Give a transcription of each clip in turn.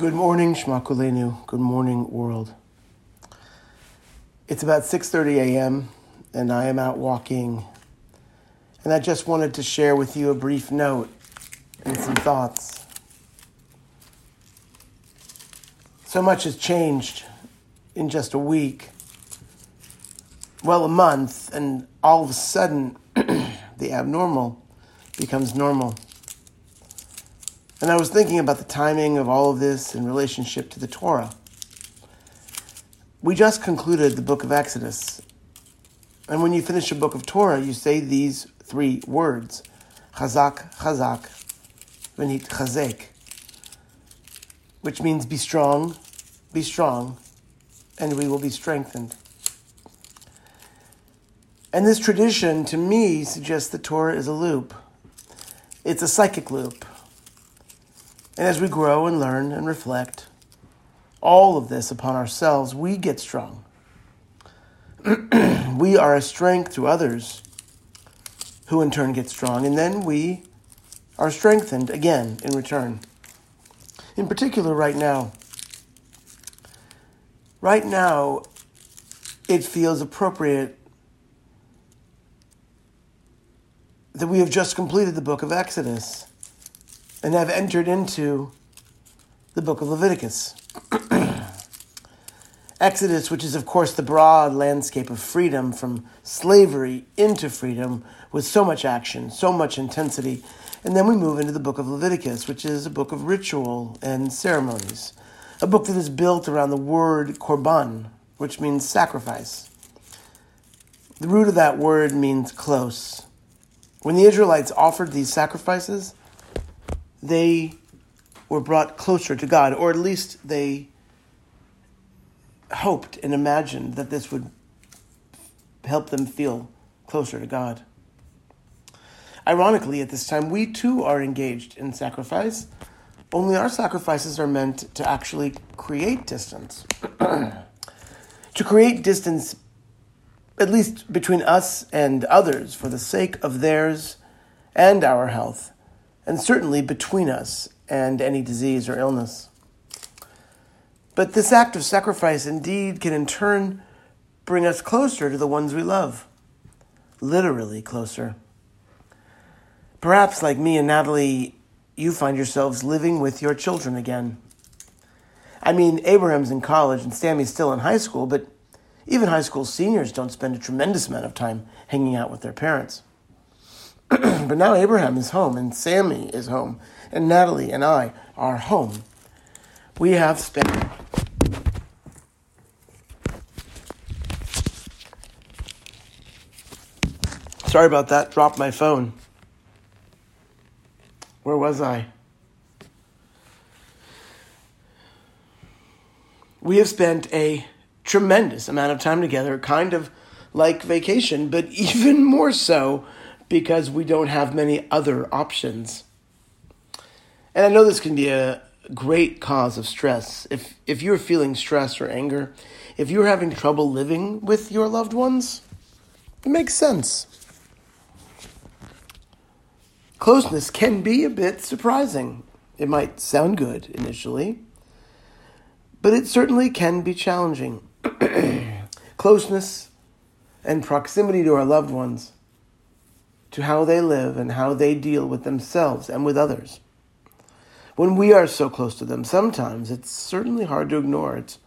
Good morning, Shmakulenu. Good morning, world. It's about 6:30 a.m. and I am out walking. And I just wanted to share with you a brief note and some thoughts. So much has changed in just a week. Well, a month, and all of a sudden, the abnormal becomes normal. And I was thinking about the timing of all of this in relationship to the Torah. We just concluded the book of Exodus. And when you finish a book of Torah, you say these three words Chazak, Chazak, V'nitchazek, which means be strong, be strong, and we will be strengthened. And this tradition, to me, suggests the Torah is a loop. It's a psychic loop. And as we grow and learn and reflect all of this upon ourselves, we get strong. we are a strength to others who in turn get strong. And then we are strengthened again in return. In particular, right now. Right now, it feels appropriate that we have just completed the book of Exodus and have entered into the book of Leviticus. Exodus, which is, of course, the broad landscape of freedom from slavery into freedom with so much action, so much intensity. And then we move into the book of Leviticus, which is a book of ritual and ceremonies, a book that is built around the word korban, which means sacrifice. The root of that word means close. When the Israelites offered these sacrifices, they were brought closer to God, or at least they hoped and imagined that this would help them feel closer to God. Ironically, at this time, we too are engaged in sacrifice, only our sacrifices are meant to actually create distance. to create distance, at least between us and others, for the sake of theirs and our health and certainly between us and any disease or illness. But this act of sacrifice indeed can in turn bring us closer to the ones we love, literally closer. Perhaps, like me and Natalie, you find yourselves living with your children again. I mean, Abraham's in college and Sammy's still in high school, but even high school seniors don't spend a tremendous amount of time hanging out with their parents. but now Abraham is home, and Sammy is home, and Natalie and I are home. We have spent. Sorry about that. Dropped my phone. Where was I? We have spent a tremendous amount of time together, kind of like vacation, but even more so because we don't have many other options. And I know this can be a great cause of stress. If, if you're feeling stress or anger, if you're having trouble living with your loved ones, it makes sense. Closeness can be a bit surprising. It might sound good initially, but it certainly can be challenging. Closeness and proximity to our loved ones to how they live and how they deal with themselves and with others. When we are so close to them, sometimes it's certainly hard to ignore. It's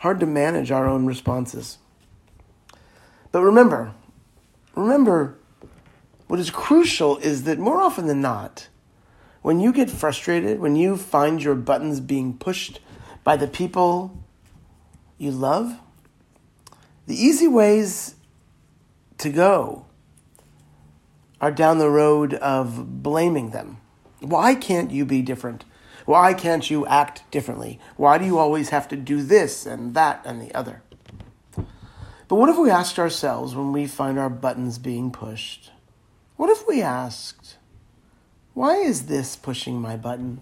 hard to manage our own responses. But remember, remember, what is crucial is that more often than not, when you get frustrated, when you find your buttons being pushed by the people you love, the easy ways to go are down the road of blaming them. Why can't you be different? Why can't you act differently? Why do you always have to do this and that and the other? But what if we asked ourselves when we find our buttons being pushed? What if we asked, why is this pushing my button?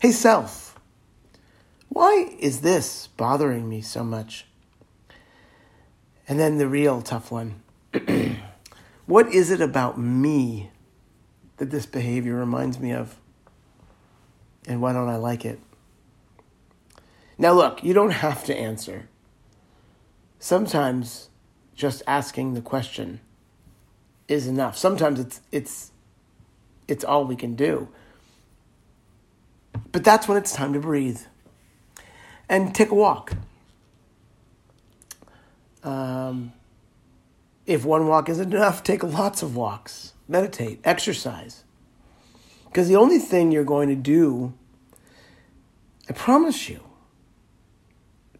Hey, self, why is this bothering me so much? And then the real tough one. What is it about me that this behavior reminds me of? And why don't I like it? Now, look, you don't have to answer. Sometimes just asking the question is enough. Sometimes it's it's it's all we can do. But that's when it's time to breathe and take a walk. Um, if one walk isn't enough, take lots of walks. Meditate, exercise. Because the only thing you're going to do, I promise you,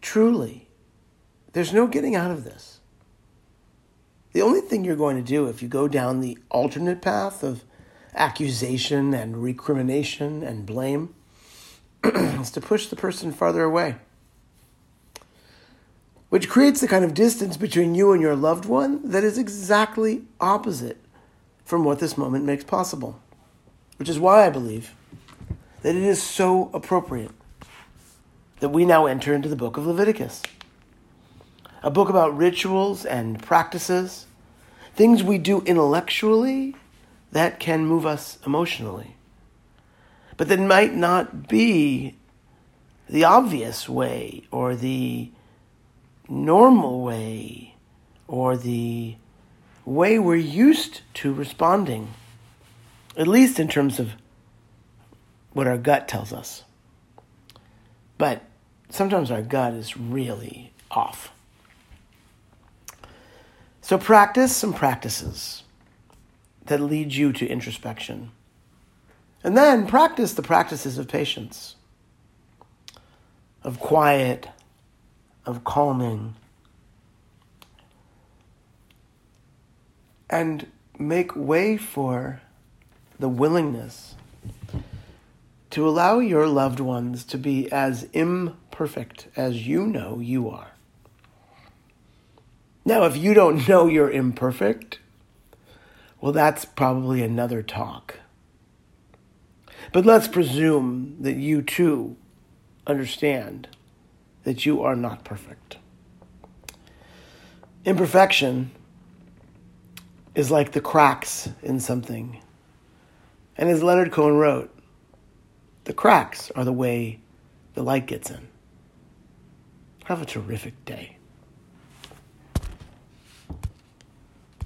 truly, there's no getting out of this. The only thing you're going to do if you go down the alternate path of accusation and recrimination and blame is to push the person farther away which creates the kind of distance between you and your loved one that is exactly opposite from what this moment makes possible. Which is why I believe that it is so appropriate that we now enter into the book of Leviticus. A book about rituals and practices, things we do intellectually that can move us emotionally, but that might not be the obvious way or the normal way or the way we're used to responding, at least in terms of what our gut tells us. But sometimes our gut is really off. So practice some practices that lead you to introspection. And then practice the practices of patience, of quiet, of calming, and make way for the willingness to allow your loved ones to be as imperfect as you know you are. Now, if you don't know you're imperfect, well, that's probably another talk. But let's presume that you too understand that you are not perfect. Imperfection is like the cracks in something. And as Leonard Cohen wrote, the cracks are the way the light gets in. Have a terrific day.